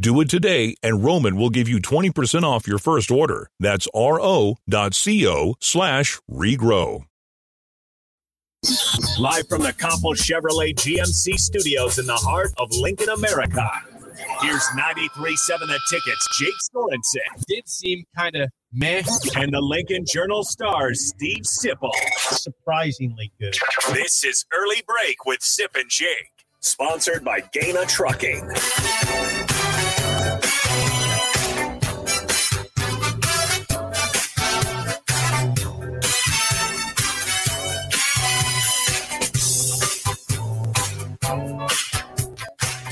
Do it today, and Roman will give you 20% off your first order. That's ro.co slash regrow. Live from the Campo Chevrolet GMC studios in the heart of Lincoln, America. Here's 93.7 The Tickets, Jake Sorensen. Did seem kind of meh. And the Lincoln Journal stars, Steve Sipple. Surprisingly good. This is Early Break with Sip and Jake. Sponsored by Gana Trucking.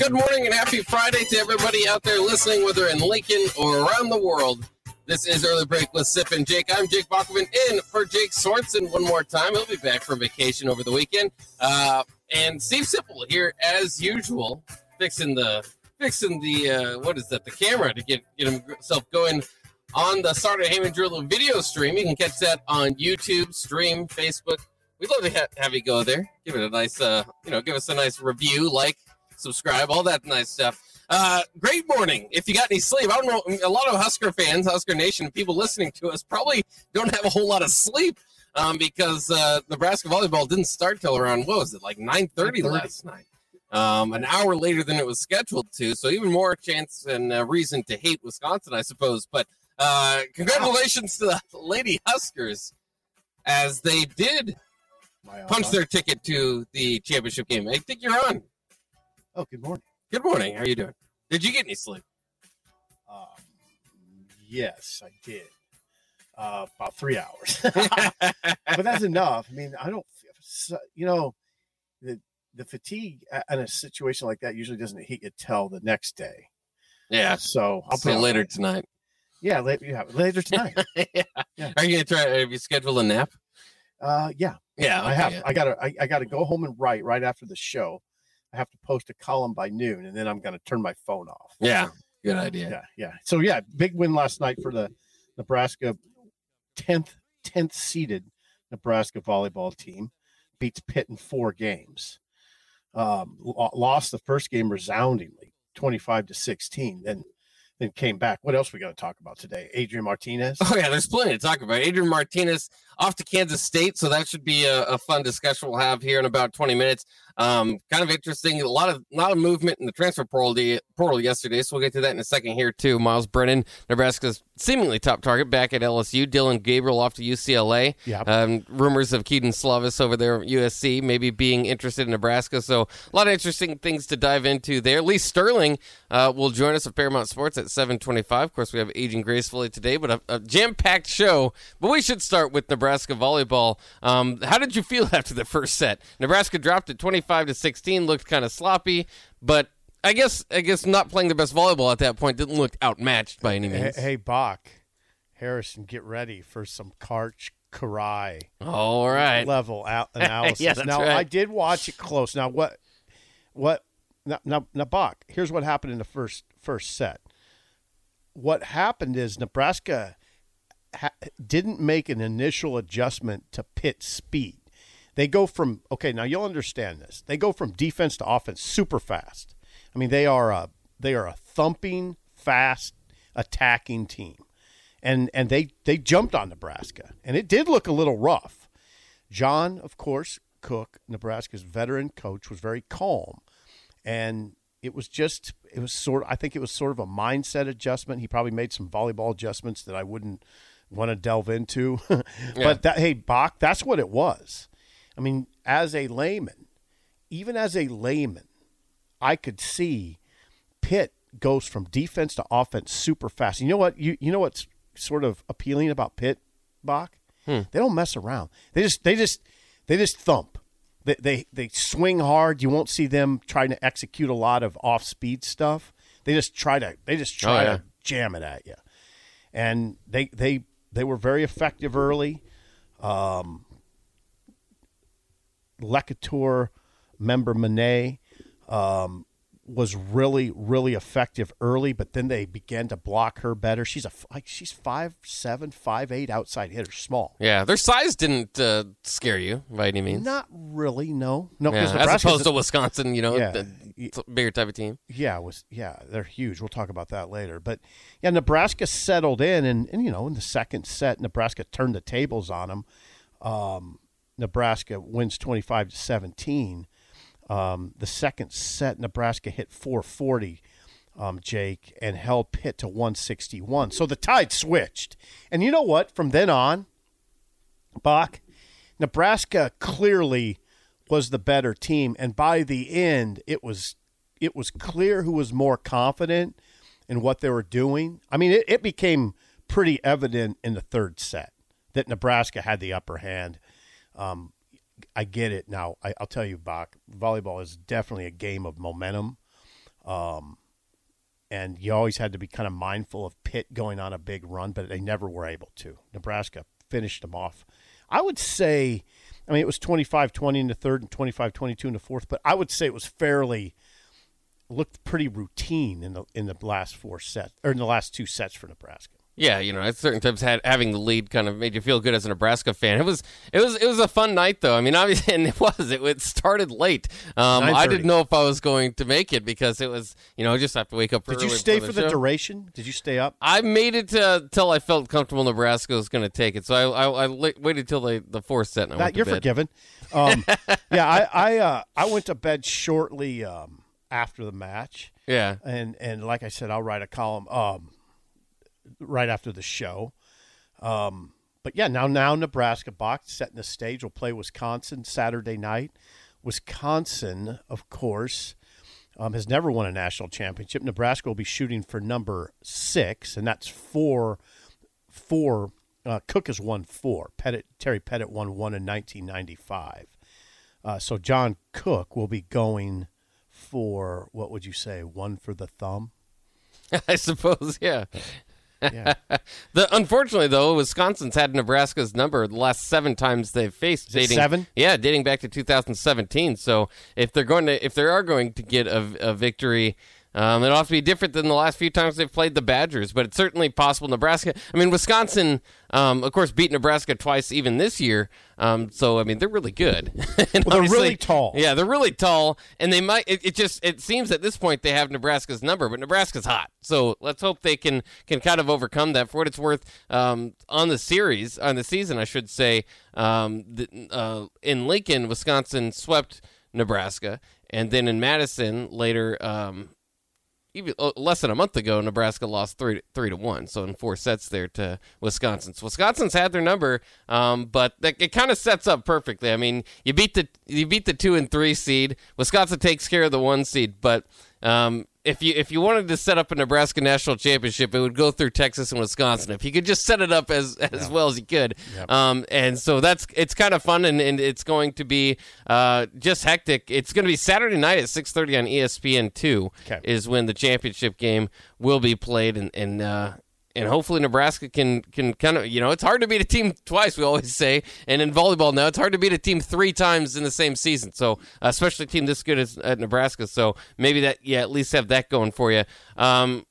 Good morning and happy Friday to everybody out there listening, whether in Lincoln or around the world. This is Early Break with Sip and Jake. I'm Jake Bachman in for Jake Sorensen one more time. He'll be back from vacation over the weekend. Uh, and Steve Sipple here as usual, fixing the fixing the uh, what is that? The camera to get get himself going on the Sartor Hamann Drill video stream. You can catch that on YouTube, stream, Facebook. We'd love to ha- have you go there. Give it a nice, uh, you know, give us a nice review, like, subscribe, all that nice stuff. Uh, great morning. If you got any sleep, I don't know. A lot of Husker fans, Husker Nation, people listening to us probably don't have a whole lot of sleep um, because uh, Nebraska volleyball didn't start till around what was it, like nine thirty last night. Um, an hour later than it was scheduled to. So even more chance and uh, reason to hate Wisconsin, I suppose. But uh, congratulations to the Lady Huskers as they did punch their ticket to the championship game. I think you're on. Oh, good morning. Good morning. How are you doing? Did you get any sleep? Um, yes, I did. Uh, about three hours, but that's enough. I mean, I don't, you know, the the fatigue in a situation like that usually doesn't hit you till the next day. Yeah. So I'll play later tonight. Yeah, later, yeah, later tonight. yeah. yeah. Are you gonna try? Have you scheduled a nap? Uh, yeah. Yeah, I have. I gotta. I, I gotta go home and write right after the show. I have to post a column by noon, and then I'm gonna turn my phone off. Yeah. Good idea. Yeah, yeah. So yeah, big win last night for the Nebraska tenth tenth seeded Nebraska volleyball team beats Pitt in four games. Um, lost the first game resoundingly, twenty five to sixteen. Then then came back. What else we got to talk about today? Adrian Martinez. Oh yeah, there's plenty to talk about. Adrian Martinez off to Kansas State, so that should be a, a fun discussion we'll have here in about 20 minutes. Um, kind of interesting. A lot of lot of movement in the transfer portal the, portal yesterday, so we'll get to that in a second here too. Myles Brennan, Nebraska's seemingly top target, back at LSU. Dillon Gabriel off to UCLA. Yeah. Um, rumors of Keaton Slovis over there at USC, maybe being interested in Nebraska. So a lot of interesting things to dive into there. Lee Sterling uh, will join us at Paramount Sports at 7:25. Of course, we have aging gracefully today, but a, a jam-packed show. But we should start with Nebraska volleyball. Um, how did you feel after the first set? Nebraska dropped it 25 to 16, looked kind of sloppy, but. I guess I guess not playing the best volleyball at that point didn't look outmatched by any means. hey Bach, Harrison, get ready for some Karch Kiraly All right. level out analysis. Yeah, now right. I did watch it close. Now what? What? Now, now, now, Bach. Here's what happened in the first first set. What happened is Nebraska ha- didn't make an initial adjustment to Pitt speed. They go from okay. Now you'll understand this. They go from defense to offense super fast. I mean, they are a they are a thumping, fast, attacking team, and and they they jumped on Nebraska, and it did look a little rough. John, of course, Cook, Nebraska's veteran coach, was very calm, and it was just it was sort. I think it was sort of a mindset adjustment. He probably made some volleyball adjustments that I wouldn't want to delve into. but that hey, Bach, that's what it was. I mean, as a layman, even as a layman, I could see Pitt goes from defense to offense super fast. You know what? You you know what's sort of appealing about Pitt, Bach? Hmm. They don't mess around. They just they just they just thump. They, they they swing hard. You won't see them trying to execute a lot of off speed stuff. They just try to they just oh, try Oh, yeah. to jam it at you. And they they they were very effective early. Um, Lecator member Monet um, was really really effective early, but then they began to block her better. She's a like she's five seven five eight outside hitter, small. Yeah, their size didn't uh, scare you by any means. Not really, no, no. Yeah, as opposed to Wisconsin, you know, Yeah. the bigger type of team. yeah, was yeah, they're huge. We'll talk about that later. But yeah, Nebraska settled in, and, and you know, in the second set, Nebraska turned the tables on them. Um, Nebraska wins twenty five to seventeen. Um, the second set, Nebraska hit four forty. Um, Jake and held Pitt to 161. So the tide switched. And you know what? From then on, Bach, Nebraska clearly was the better team, and by the end, it was it was clear who was more confident in what they were doing. I mean, it, it became pretty evident in the third set that Nebraska had the upper hand. Um, I get it now. I, I'll tell you, Bach, volleyball is definitely a game of momentum. Um, and you always had to be kind of mindful of Pitt going on a big run, but they never were able to. Nebraska finished them off. I would say, I mean, it was 25 20 in the third and 25 22 in the fourth, but I would say it was fairly, looked pretty routine in the in the last four sets, or in the last two sets for Nebraska. Yeah, you know, at certain times had, having the lead kind of made you feel good as a Nebraska fan. It was it was it was a fun night though. I mean, obviously, and it was it, it started late. Um, I didn't know if I was going to make it because it was you know I just have to wake up. Did you stay for the show. duration? Did you stay up? I made it to, till I felt comfortable Nebraska was going to take it. So I, I, I waited till the, the fourth set and I That, went to you're bed. forgiven. Um, yeah, I I, uh, I went to bed shortly um, after the match. Yeah. and and like I said, I'll write a column um, right after the show. Um, but yeah, now now Nebraska box setting the stage. will play Wisconsin Saturday night. Wisconsin, of course, um, has never won a national championship. Nebraska will be shooting for number six, and that's four. Four. Uh, Cook has won four. Pettit, Terry Pettit won one in 1995. Uh, so John Cook will be going for what would you say? One for the thumb. I suppose, yeah. Yeah. The unfortunately though, Wisconsin's had Nebraska's number the last seven times they've faced. it seven? Yeah, dating back to 2017. So if they're going to, if they are going to get a, a victory. Um, it'll have to be different than the last few times they've played the Badgers, but it's certainly possible. Nebraska, I mean, Wisconsin, um, of course, beat Nebraska twice even this year. Um, so I mean, they're really good. Well, they're really tall. Yeah, they're really tall, and they might. It, it just it seems at this point they have Nebraska's number, but Nebraska's hot. So let's hope they can can kind of overcome that. For what it's worth, um, on the series on the season, I should say, um, the, uh, in Lincoln, Wisconsin swept Nebraska, and then in Madison later. Um, even uh, less than a month ago, Nebraska lost three three to one, so in four sets there to Wisconsin. So Wisconsin's had their number, um, but it kind of sets up perfectly. I mean, you beat the you beat the two and three seed. Wisconsin takes care of the one seed, but um, if you if you wanted to set up a Nebraska national championship, it would go through Texas and Wisconsin. If you could just set it up as as well as you could, um, and so that's it's kind of fun and, and it's going to be uh, just hectic. It's going to be Saturday night at six thirty on ESPN two Okay. is when the championship game will be played, and and uh, and hopefully Nebraska can can kind of you know it's hard to beat a team twice. We always say, and in volleyball now it's hard to beat a team three times in the same season. So uh, especially a team this good as at Nebraska. So maybe that yeah at least have that going for you. Um,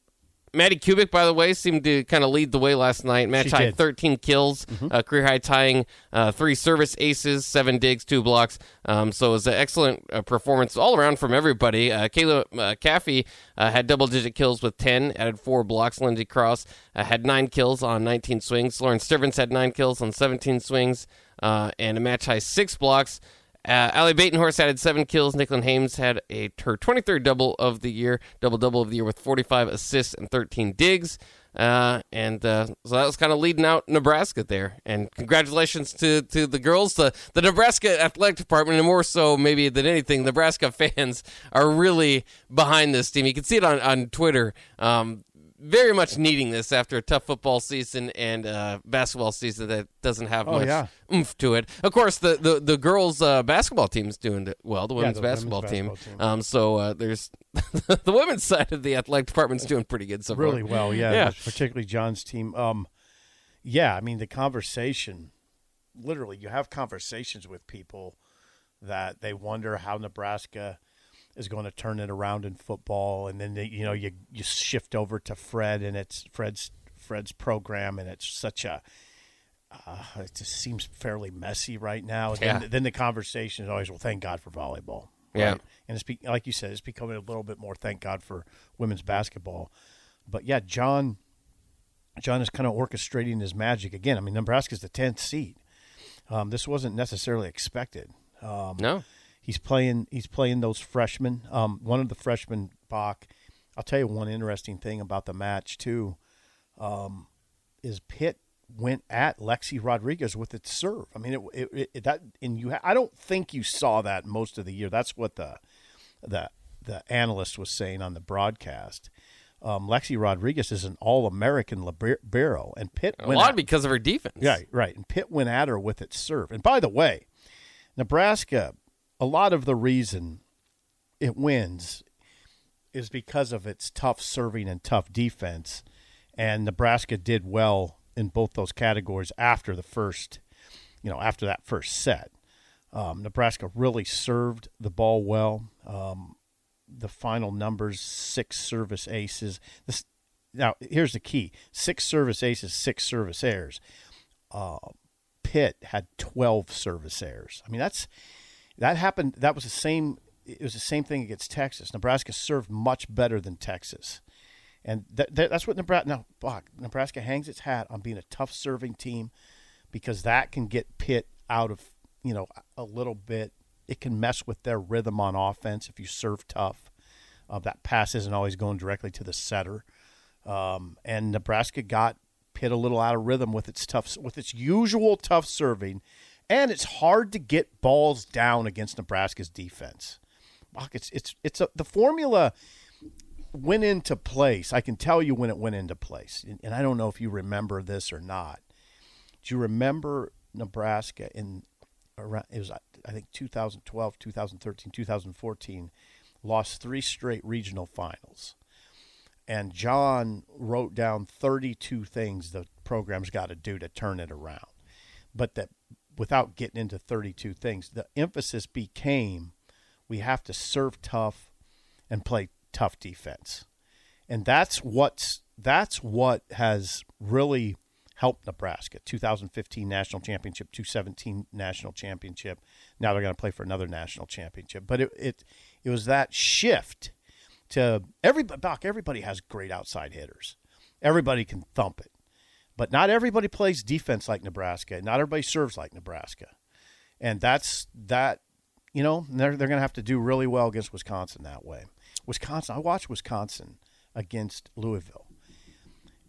Madi Kubik, by the way, seemed to kind of lead the way last night. Match She high did. Mm-hmm. 13 kills, uh, career high tying uh, three service aces, seven digs, two blocks. Um, so it was an excellent uh, performance all around from everybody. Uh, Kayla uh, Caffey uh, had double digit kills with 10, added four blocks. Lindsay Krause uh, had nine kills on 19 swings. Lauren Stivrins had nine kills on 17 swings uh, and a match high six blocks. Uh, Ally Batenhorst added seven kills. Nicklin Hames had a her 23rd double of the year, double double of the year with 45 assists and 13 digs. Uh, and uh, so that was kind of leading out Nebraska there. And congratulations to, to the girls. The, the Nebraska athletic department, and more so maybe than anything, Nebraska fans are really behind this team. You can see it on, on Twitter. Um, very much needing this after a tough football season and uh, basketball season that doesn't have Oh, much yeah. oomph to it. Of course, the the, the girls uh, basketball team's doing well. The women's the women's basketball, team. basketball team. Um, so uh, there's the women's side of the athletic department's doing pretty good so far. really well. Yeah, Yeah. particularly John's team. Um, yeah, I mean the conversation. Literally, you have conversations with people that they wonder how Nebraska is going to turn it around in football, and then they, you know you you shift over to Fred and it's Fred's Fred's program, and it's such a. Uh, it just seems fairly messy right now. And Yeah. then, then the conversation is always, well, thank God for volleyball. Yeah. And it's be, like you said, it's becoming a little bit more. Thank God for women's basketball. But yeah, John, John is kind of orchestrating his magic again. I mean, Nebraska's the tenth seed. Um, this wasn't necessarily expected. Um, No. He's playing. He's playing those freshmen. Um, one of the freshmen, Bach. I'll tell you one interesting thing about the match too. Um, is Pitt went at Lexi Rodriguez with its serve. I mean, it, it, it that and you. Ha- I don't think you saw that most of the year. That's what the the the analyst was saying on the broadcast. Um, Lexi Rodriguez is an All American libero, and Pitt A went lot at- because of her defense. yeah, right. And Pitt went at her with its serve. And by the way, Nebraska, a lot of the reason it wins is because of its tough serving and tough defense. And Nebraska did well in both those categories after the first, you know, after that first set. Um, Nebraska really served the ball well. Um, the final numbers six service aces. This, now, here's the key six service aces, six service errors. Uh, Pitt had 12 service errors. I mean, that's that happened. That was the same. It was the same thing against Texas. Nebraska served much better than Texas, and that, that, that's what Nebraska. Now, Bach, Nebraska hangs its hat on being a tough serving team because that can get Pitt out of you know a little bit. It can mess with their rhythm on offense if you serve tough. Uh, that pass isn't always going directly to the setter, um, and Nebraska got Pitt a little out of rhythm with its tough, with its usual tough serving, and it's hard to get balls down against Nebraska's defense. It's it's it's a, the formula went into place. I can tell you when it went into place, and, and I don't know if you remember this or not. Do you remember Nebraska in around? It was I think 2012, 2013, 2014, lost three straight regional finals and John wrote down 32 things the program's got to do to turn it around. But that without getting into 32 things, the emphasis became we have to serve tough and play tough defense. And that's what's that's what has really helped Nebraska. 2015 national championship, 2017 national championship. Now they're going to play for another national championship. But it it, it was that shift to everybody. Doc, everybody has great outside hitters. Everybody can thump it, but not everybody plays defense like Nebraska. Not everybody serves like Nebraska, and that's that. You know, they're they're going to have to do really well against Wisconsin that way. Wisconsin, I watched Wisconsin against Louisville.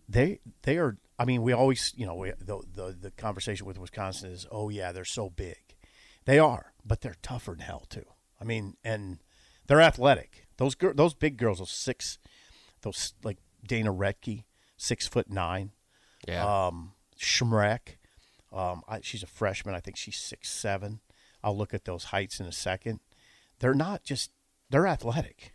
They they are. I mean, we always you know we, the, the the conversation with Wisconsin is, oh yeah, they're so big. They are, but they're tougher than hell too. I mean, and they're athletic. Those gir- those big girls, those six, those like Dana Rettke, six foot nine. Yeah. Um, Smrek, um, I, she's a freshman. I think she's six seven. I'll look at those heights in a second. They're not just they're athletic.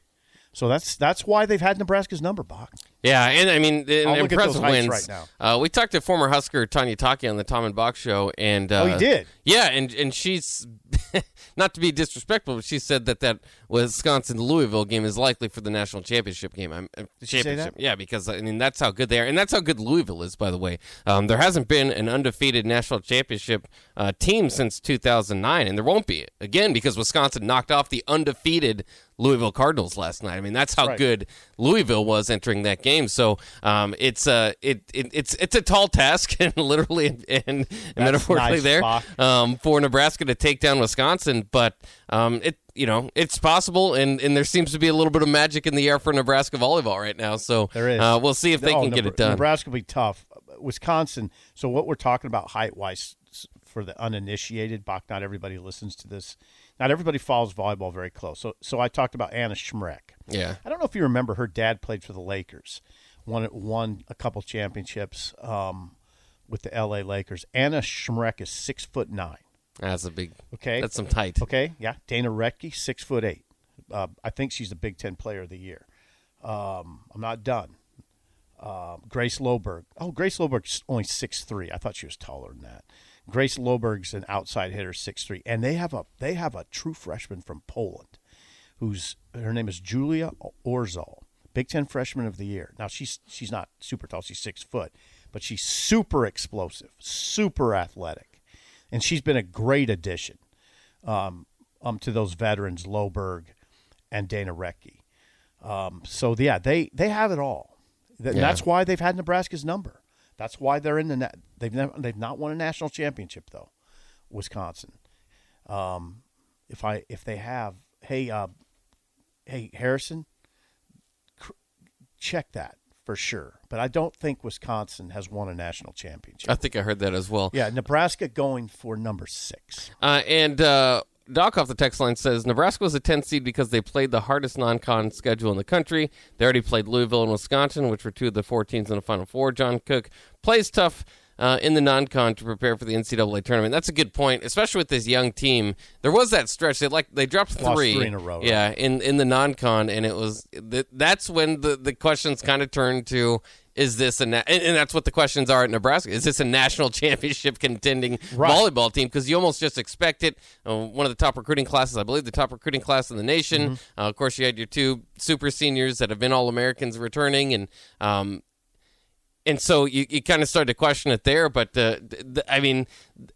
So that's that's why they've had Nebraska's number, Bach. Yeah, and I mean, the, I'll the look at those impressive wins. right Uh, we talked to former Husker Tanya Taki on the Tom and Bach show, and uh, Oh, you did? Yeah, and and she's not to be disrespectful, but she said that that Wisconsin Louisville game is likely for the national championship game. I'm, uh, championship, that? yeah, because I mean that's how good they are, and that's how good Louisville is. By the way, um, there hasn't been an undefeated national championship uh, team since 2009, and there won't be again because Wisconsin knocked off the undefeated Louisville Cardinals last night. I mean that's how Right. good Louisville was entering that game. So um, it's uh, it, it it's it's a tall task, and literally and, and metaphorically nice, there um, for Nebraska to take down Wisconsin. But um, it you know, it's possible, and, and there seems to be a little bit of magic in the air for Nebraska volleyball right now. So There is. Uh, we'll see if they Oh, can get it done. Nebraska will be tough. Wisconsin. So what we're talking about height wise for the uninitiated, Bach. Not everybody listens to this. Not everybody follows volleyball very close. So so I talked about Anna Smrek. Yeah. I don't know if you remember her dad played for the Lakers, won won a couple championships um, with the L.A. Lakers. Anna Smrek is six foot nine. That's a big. Okay, That's some tight. Okay, yeah. Dana Rettke, six foot eight. Uh, I think she's the Big Ten Player of the Year. Um, I'm not done. Uh, Grace Loberg. Oh, Grace Loberg's only six three. I thought she was taller than that. Grace Loberg's an outside hitter, six three, and they have a they have a true freshman from Poland, who's her name is Julia Orzol, Big Ten Freshman of the Year. Now she's she's not super tall. She's six foot, but she's super explosive, super athletic, and she's been a great addition um, um, to those veterans, Loberg and Dana Rettke. Um, so yeah, they they have it all. Th- Yeah. That's why they've had Nebraska's number. That's why they're in the net. they've never, they've not won a national championship though, Wisconsin. Um, if I if they have, hey uh, hey Harrison, cr- check that for sure. But I don't think Wisconsin has won a national championship. I think I heard that as well. yeah, Nebraska going for number six. Uh, and uh, Doc off the text line says Nebraska was a 10 seed because they played the hardest non-con schedule in the country. They already played Louisville and Wisconsin, which were two of the four teams in the Final Four. John Cook plays tough. Uh, in the non-con to prepare for the NCAA tournament, that's a good point, especially with this young team. There was that stretch they like they dropped three, three in a row, right? yeah, in in the non-con, and it was th- that's when the the questions kind of turned to is this a na- and, and that's what the questions are at Nebraska is this a national championship contending Right. volleyball team because you almost just expect it. Uh, one of the top recruiting classes, I believe, the top recruiting class in the nation. Mm-hmm. Uh, of course, you had your two super seniors that have been all Americans returning, and um, and so you, you kind of start to question it there. But uh, th- th- I mean,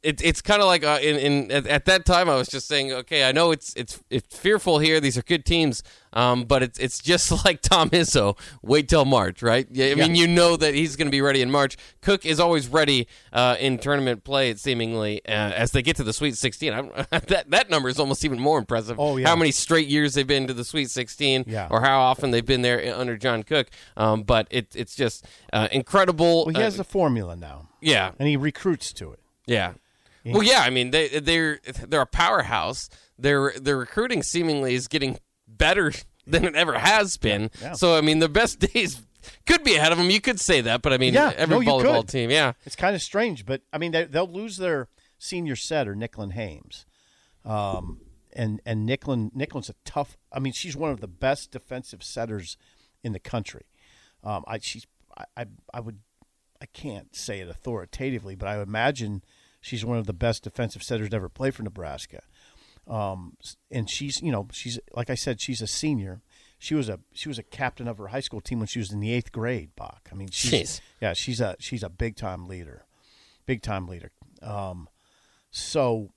it, it's kind of like uh, in, in at, at that time I was just saying, okay, I know it's it's it's fearful here. These are good teams, um, but it's it's just like Tom Izzo. Wait till March, right? I mean, you know that he's going to be ready in March. Cook is always ready uh, in tournament play. It Seemingly, uh, as they get to the Sweet 16, I'm, that that number is almost even more impressive. Oh, yeah. how many straight years they've been to the Sweet 16, Yeah. or how often they've been there under John Cook. Um, but it, it's just uh, incredible. Well, he has uh, the formula now, yeah, and he recruits to it. yeah. Well, yeah. I mean, they they're they're a powerhouse. Their their recruiting seemingly is getting better than it ever has been. Yeah. So I mean, the best days could be ahead of them. You could say that, but I mean, Yeah, every no, volleyball team, yeah, It's kind of strange, but I mean, they, they'll lose their senior setter, Nicklin Hames, um, and and Nicklin Nicklin's a tough. I mean, she's one of the best defensive setters in the country. Um, I she's I, I I would I can't say it authoritatively, but I imagine she's one of the best defensive setters to ever play for Nebraska. Um, and she's you know she's like I said she's a senior. She was a she was a captain of her high school team when she was in the eighth grade. Bach. I mean, she's Jeez. yeah, she's a she's a big time leader, big time leader. Um, so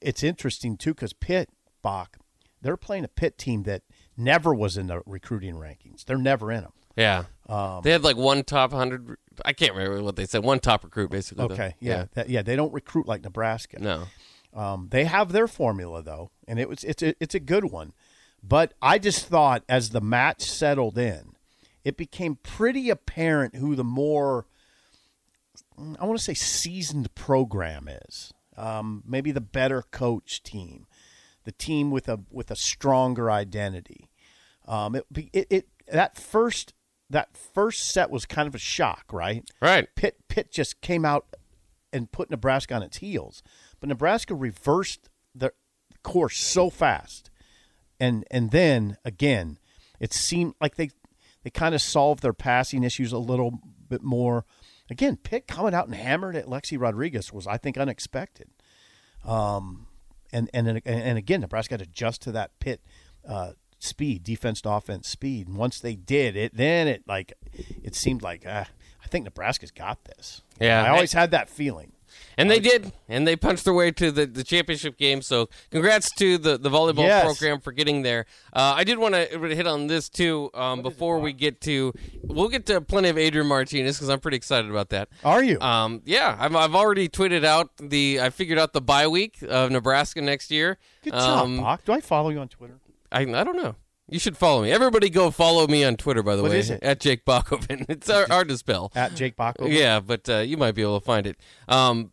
it's interesting too because Pitt Bach, they're playing a Pitt team that never was in the recruiting rankings. They're never in them. yeah. Um, they had like one top hundred. I can't remember what they said. One top recruit, basically. though. Okay, yeah, That, yeah, they don't recruit like Nebraska. No. Um, they have their formula though, and it was it's a, it's a good one. But I just thought as the match settled in, it became pretty apparent who the more I want to say seasoned program is. Um, maybe the better coach team, the team with a with a stronger identity. Um, it, it, it that first that first set was kind of a shock, right? Right. Pitt Pitt just came out and put Nebraska on its heels, but Nebraska reversed the course so fast, and and then again, it seemed like they they kind of solved their passing issues a little bit more. Again, Pitt coming out and hammered at Lexi Rodriguez was, I think, unexpected. Um, and and and again, Nebraska had to adjust to that Pitt uh, speed, defense to offense speed. And once they did it, then it like it seemed like uh, I think Nebraska's got this. Yeah. I always had that feeling. And they did, and they punched their way to the, the championship game. So, congrats to the, the volleyball Yes. program for getting there. Uh, I did want to hit on this too um, before we get to. We'll get to plenty of Adrian Martinez because I'm pretty excited about that. Are you? Um, yeah, I've, I've already tweeted out the. I figured out the bye week of Nebraska next year. Good job, um, Bach. Do I follow you on Twitter? I I don't know. You should follow me. Everybody, go follow me on Twitter. By the What way, is it? at Jake Bakoven. It's hard, hard to spell. At Jake Bach. Yeah, but uh, you might be able to find it. Um,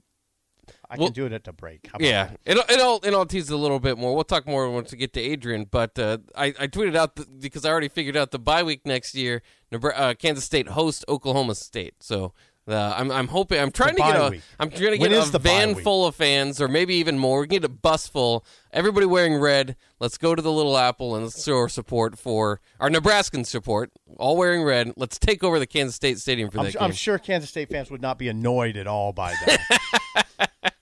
I well- can do it at the break. How about Yeah, it it all it all tease a little bit more. We'll talk more once we get to Adrian. But uh, I I tweeted out the, because I already figured out the bye week next year. Nebra- uh, Kansas State host Oklahoma State. So. Uh, I'm I'm hoping I'm trying to get a week. am trying to get is a van full of fans or maybe even more. We can get a bus full. Everybody wearing red. Let's go to the Little Apple and let's show our support for our Nebraskan support. All wearing red. Let's take over the Kansas State Stadium for I'm, that su-. I'm sure Kansas State fans would not be annoyed at all by that.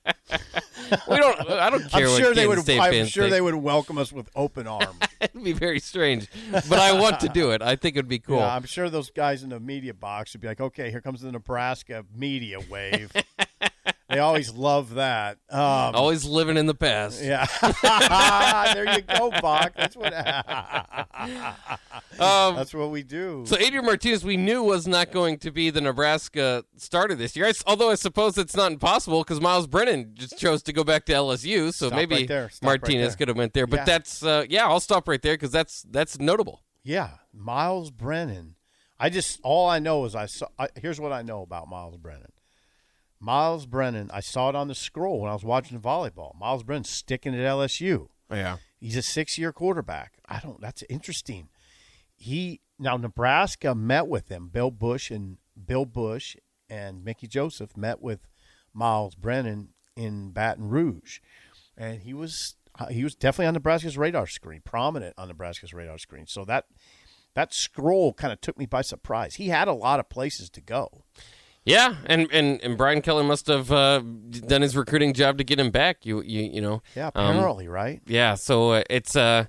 we don't. I don't care I'm what sure they would. I'm sure think. they would welcome us with open arms. It'd be very strange, but I want to do it. I think it'd be cool. Yeah, I'm sure those guys in the media box would be like, "Okay, here comes the Nebraska media wave." they always love that. Um, Always living in the past. yeah, there you go, Bach. That's what. Um, that's what we do. so Adrian Martinez, we knew was not going to be the Nebraska starter this year. I although I suppose it's not impossible because Myles Brennan just chose to go back to LSU, so Stop maybe right. Stop right Martinez could have went there. But Yeah. that's uh, yeah, I'll stop right there because that's that's notable. Yeah, Myles Brennan. I just all I know is I saw. I, here's what I know about Myles Brennan. Myles Brennan. I saw it on the scroll when I was watching volleyball. Myles Brennan sticking at LSU. Yeah, He's a six-year quarterback. I don't. That's interesting. He now Nebraska met with him. Bill Busch and Bill Busch and Mickey Joseph met with Myles Brennan in Baton Rouge, and he was uh, he was definitely on Nebraska's radar screen, prominent on Nebraska's radar screen. So that that scroll kind of took me by surprise. He had a lot of places to go. Yeah, and and and Brian Kelly must have uh, done his recruiting job to get him back. You you you know. Yeah, Um, apparently, right? Yeah, so uh, it's uh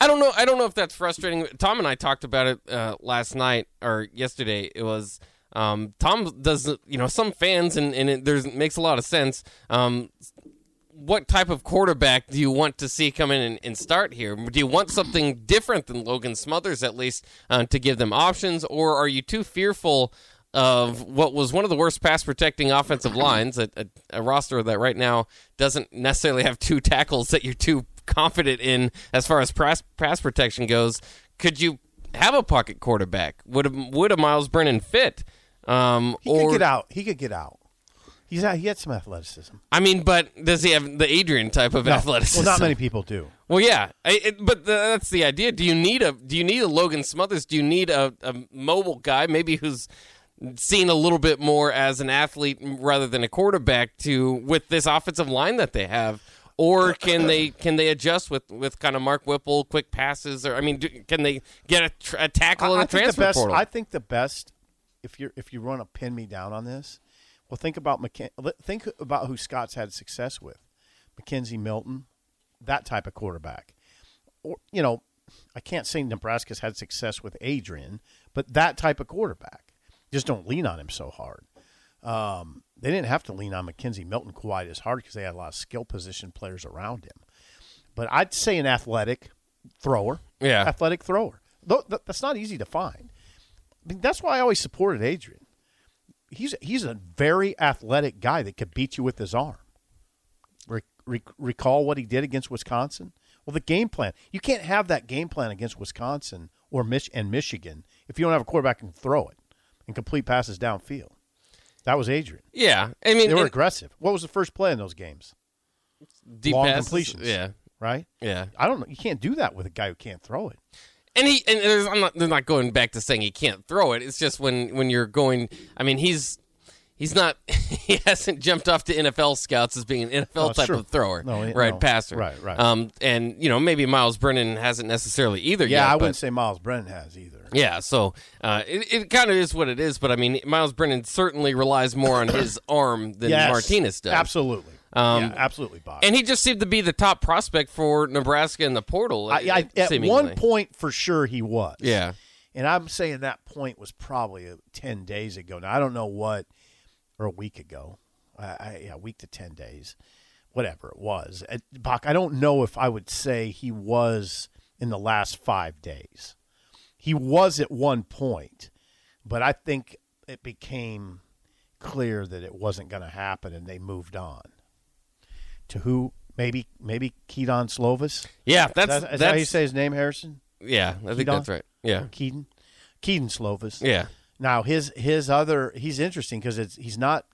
I don't know I don't know if that's frustrating. Tom and I talked about it uh, last night or yesterday. It was um Tom does you know some fans and and it there's makes a lot of sense. Um what type of quarterback do you want to see come in and, and start here? Do you want something different than Logan Smothers, at least, uh, to give them options, or are you too fearful of what was one of the worst pass protecting offensive lines, a, a, a roster that right now doesn't necessarily have two tackles that you're too confident in as far as pass, pass protection goes? Could you have a pocket quarterback? Would a, would a Myles Brennan fit? Um, He or could get out. He could get out. He's out, he had some athleticism. I mean, but does he have the Adrian type of No. athleticism? Well, not many people do. Well, yeah, I, it, but the, that's the idea. Do you need a Do you need a Logan Smothers? Do you need a, a mobile guy, maybe who's seen a little bit more as an athlete rather than a quarterback to with this offensive line that they have? Or can they can they adjust with, with kind of Mark Whipple, quick passes? Or I mean, do, can they get a, tr- a tackle in I the think the transfer best, portal? I think the best, if you're if you want to pin me down on this, well, think about McKen- think about who Scott's had success with, McKenzie Milton, that type of quarterback, or you know, I can't say Nebraska's had success with Adrian, but that type of quarterback. Just don't lean on him so hard. Um, they didn't have to lean on McKenzie Milton quite as hard because they had a lot of skill position players around him. But I'd say an athletic thrower yeah, athletic thrower. Though that's not easy to find. I mean, that's why I always supported Adrian. He's he's a very athletic guy that could beat you with his arm. Re- re- recall what he did against Wisconsin. Well, the game plan. You can't have that game plan against Wisconsin or Mich- and Michigan if you don't have a quarterback who can throw it and complete passes downfield. That was Adrian. yeah. I mean, They were aggressive. What was the first play in those games? deep long passes, completions. Yeah, Right? yeah. I don't know. You can't do that with a guy who can't throw it. And he and I'm not they're not going back to saying he can't throw it. It's just when when you're going. I mean, he's he's not he hasn't jumped off to NFL scouts as being an NFL it's type true. of thrower, No, he- right? no. Passer, Right, right. Um, and you know maybe Myles Brennan hasn't necessarily either. Yeah, yet, I but- wouldn't say Myles Brennan has either. Yeah, so uh, it, it kind of is what it is, but I mean, Myles Brennan certainly relies more on his arm than Yes, Martinez does. Absolutely. Um, yeah, absolutely, Bob. And he just seemed to be the top prospect for Nebraska in the portal. I, I, at seemingly. one point, for sure, he was. yeah, And I'm saying that point was probably uh, 10 days ago. Now, I don't know what, or a week ago. I, I, yeah, a week to ten days, whatever it was. At, Bach, I don't know if I would say he was in the last five days. He was at one point, but I think it became clear that it wasn't going to happen, and they moved on. To who? Maybe maybe Keaton Slovis. Yeah, Is that's that, is that's that how you say his name, Harrison? yeah. I think Keaton? that's right. Yeah, Keaton. Keaton Slovis. yeah. Now his his other he's interesting because it's he's not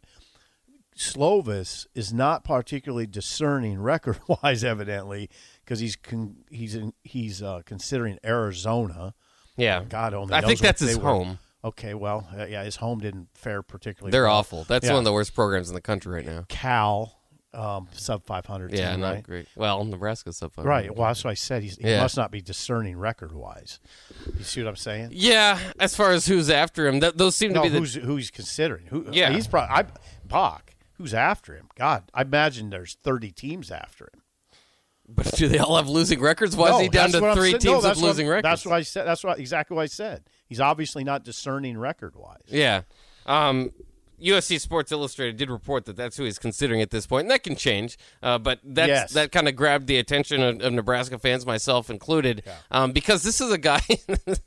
Slovis is not particularly discerning record wise, evidently, because he's con, he's in, he's uh, considering Arizona. Yeah. God only. I think that's his were. home. Okay, well, uh, yeah, his home didn't fare particularly. They're well. awful. That's Yeah. one of the worst programs in the country right now. Cal um, sub five hundred. Yeah, team, not right? great. Well, Nebraska's sub 500. Right. Well, that's what I said. He's, he Yeah. must not be discerning record wise. You see what I'm saying? Yeah, as far as who's after him, that, those seem No, to be the who's who's considering? Who? Yeah. he's probably I, Bach. Who's after him? God, I imagine there's 30 teams after him. But do they all have losing records? Why No, is he down to three teams No, with what- losing records? That's what I said. That's what exactly what I said. He's obviously not discerning record wise. Yeah. Um, USC Sports Illustrated did report that that's who he's considering at this point, and that can change. Uh, but that's, Yes. that kind of grabbed the attention of, of Nebraska fans, myself included, um, because this is a guy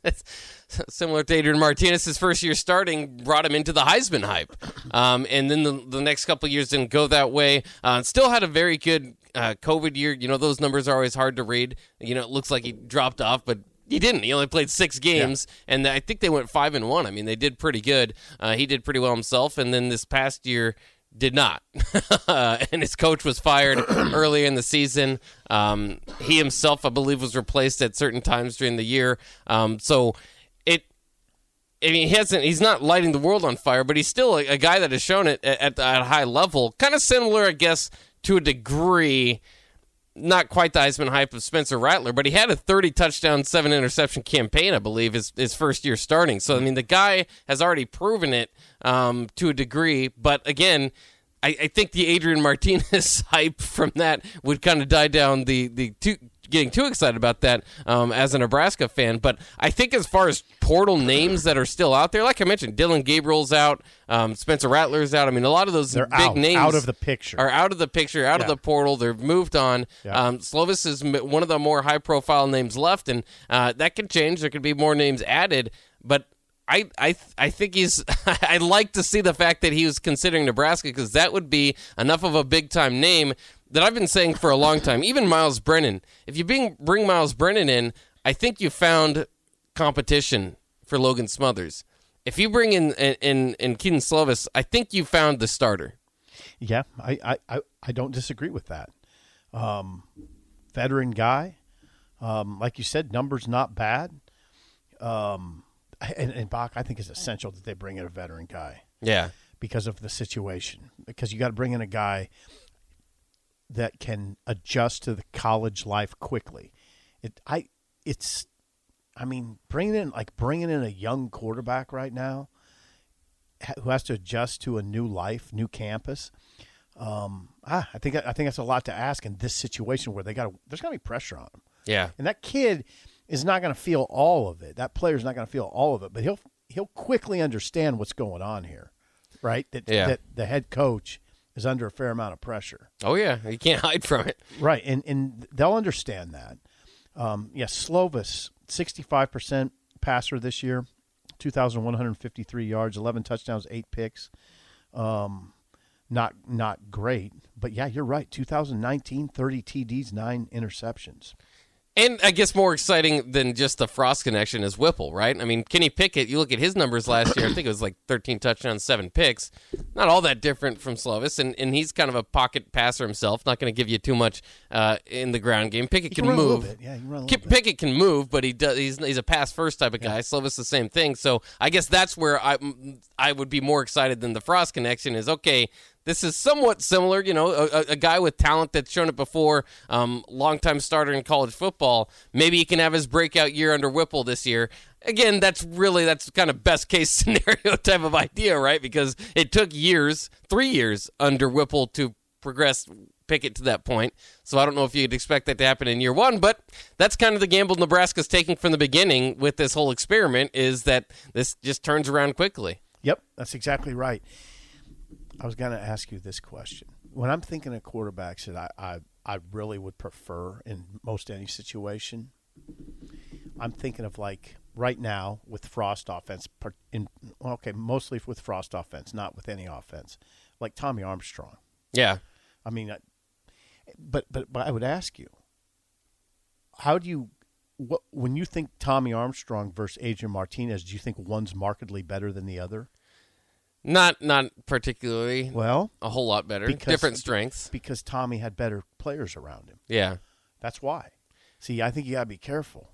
that's similar to Adrian Martinez. His first year starting brought him into the Heisman hype, um, and then the, the next couple years didn't go that way. Uh, still had a very good uh, COVID year. You know, those numbers are always hard to read. You know, it looks like he dropped off, but he didn't. He only played six games, and I think they went five and one. I mean, they did pretty good. Uh, he did pretty well himself, and then this past year did not. and his coach was fired earlier in the season. Um, he himself, I believe, was replaced at certain times during the year. Um, so it. I mean, he hasn't. He's not lighting the world on fire, but he's still a, a guy that has shown it at, at, at a high level. Kind of similar, I guess, to a degree not quite the Heisman hype of Spencer Rattler, but he had a 30 touchdown, seven interception campaign, I believe, his, his first year starting. So, I mean, the guy has already proven it um, to a degree. But again, I, I think the Adrian Martinez hype from that would kind of die down the, the two, getting too excited about that um, as a Nebraska fan. But I think as far as portal names that are still out there, like I mentioned, Dillon Gabriel's out, um, Spencer Rattler's out. I mean, a lot of those They're big out, names out of the picture. are out of the picture, out of the portal. They've moved on. Yeah. Um, Slovis is one of the more high profile names left, and uh, that could change. There could be more names added, but. I, I I think he's I like to see the fact that he was considering Nebraska because that would be enough of a big time name that I've been saying for a long time. Even Myles Brennan, if you bring bring Myles Brennan in, I think you found competition for Logan Smothers. If you bring in in in, Keaton Slovis, I think you found the starter. Yeah, I, I, I, I don't disagree with that. Um, veteran guy, um, like you said, numbers not bad. Um, and, and Bach, I think it's essential that they bring in a veteran guy Yeah. because of the situation. Because you got to bring in a guy that can adjust to the college life quickly. It, I, it's, I mean, bringing in like bringing in a young quarterback right now who has to adjust to a new life, new campus. Um, ah, I think I think that's a lot to ask in this situation where they got there's got to be pressure on them, Yeah. and that kid is not going to feel all of it. That player's not going to feel all of it, but he'll he'll quickly understand what's going on here, right? That Yeah. that the head coach is under a fair amount of pressure, Oh yeah, you can't hide from it. right? And and they'll understand that. Um, yes, Slovis, sixty five percent passer this year, two thousand one hundred fifty three yards, eleven touchdowns, eight picks. Um, not not great, but yeah, you're right. 2019, 30 TDs, nine interceptions. And I guess more exciting than just the Frost connection is Whipple, right? I mean, Kenny Pickett, you look at his numbers last year, I think it was like 13 touchdowns, seven picks. Not all that different from Slovis, and, and he's kind of a pocket passer himself, not going to give you too much uh, in the ground game. Pickett can a move. Yeah, he can Ki- bit. Pickett can move, but he does. He's he's a pass first type of guy. Slovis the same thing. So I guess that's where I I would be more excited than the Frost connection. Is okay. This is somewhat similar, you know, a, a- guy with talent that's shown it before, um, longtime starter in college football. Maybe he can have his breakout year under Whipple this year. Again, that's really that's kind of best case scenario type of idea, right? Because it took years, three years under Whipple to progress Pickett to that point. So I don't know if you'd expect that to happen in year one, but that's kind of the gamble Nebraska's taking from the beginning with this whole experiment is that this just turns around quickly. Yep, that's exactly right. I was going to ask you this question. When I'm thinking of quarterbacks that I, I, I really would prefer in most any situation, I'm thinking of like right now with Frost offense, in okay, mostly with Frost offense, not with any offense, like Tommy Armstrong. Yeah. I mean, I, but but but I would ask you, how do you, what when you think Tommy Armstrong versus Adrian Martinez, do you think one's markedly better than the other? Not not particularly. Well, a whole lot better. Because- Different strengths. because Tommy had better players around him. Yeah. That's why. See, I think you got to be careful.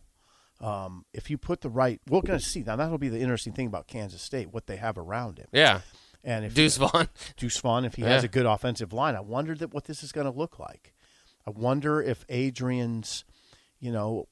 Um, if you put the right, we're going to see now. That'll be the interesting thing about Kansas State, what they have around him, Yeah. and if Deuce Vaughn. Deuce Vaughn, if he has a good offensive line, I wonder that what this is going to look like. I wonder if Adrian's, you know,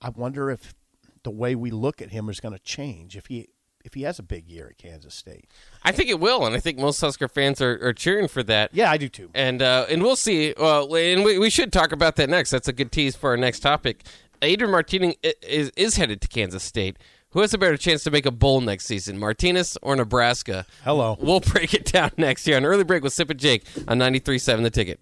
I wonder if the way we look at him is going to change if he if he has a big year at Kansas State. I think it will, and I think most Husker fans are, are cheering for that. Yeah, I do too. And uh, and we'll see. Well, and we, we should talk about that next. That's a good tease for our next topic. Adrian Martinez is, is headed to Kansas State. Who has a better chance to make a bowl next season, Martinez or Nebraska? Hello. We'll break it down next year on Early Break with Sip and Jake on 93.7 The Ticket.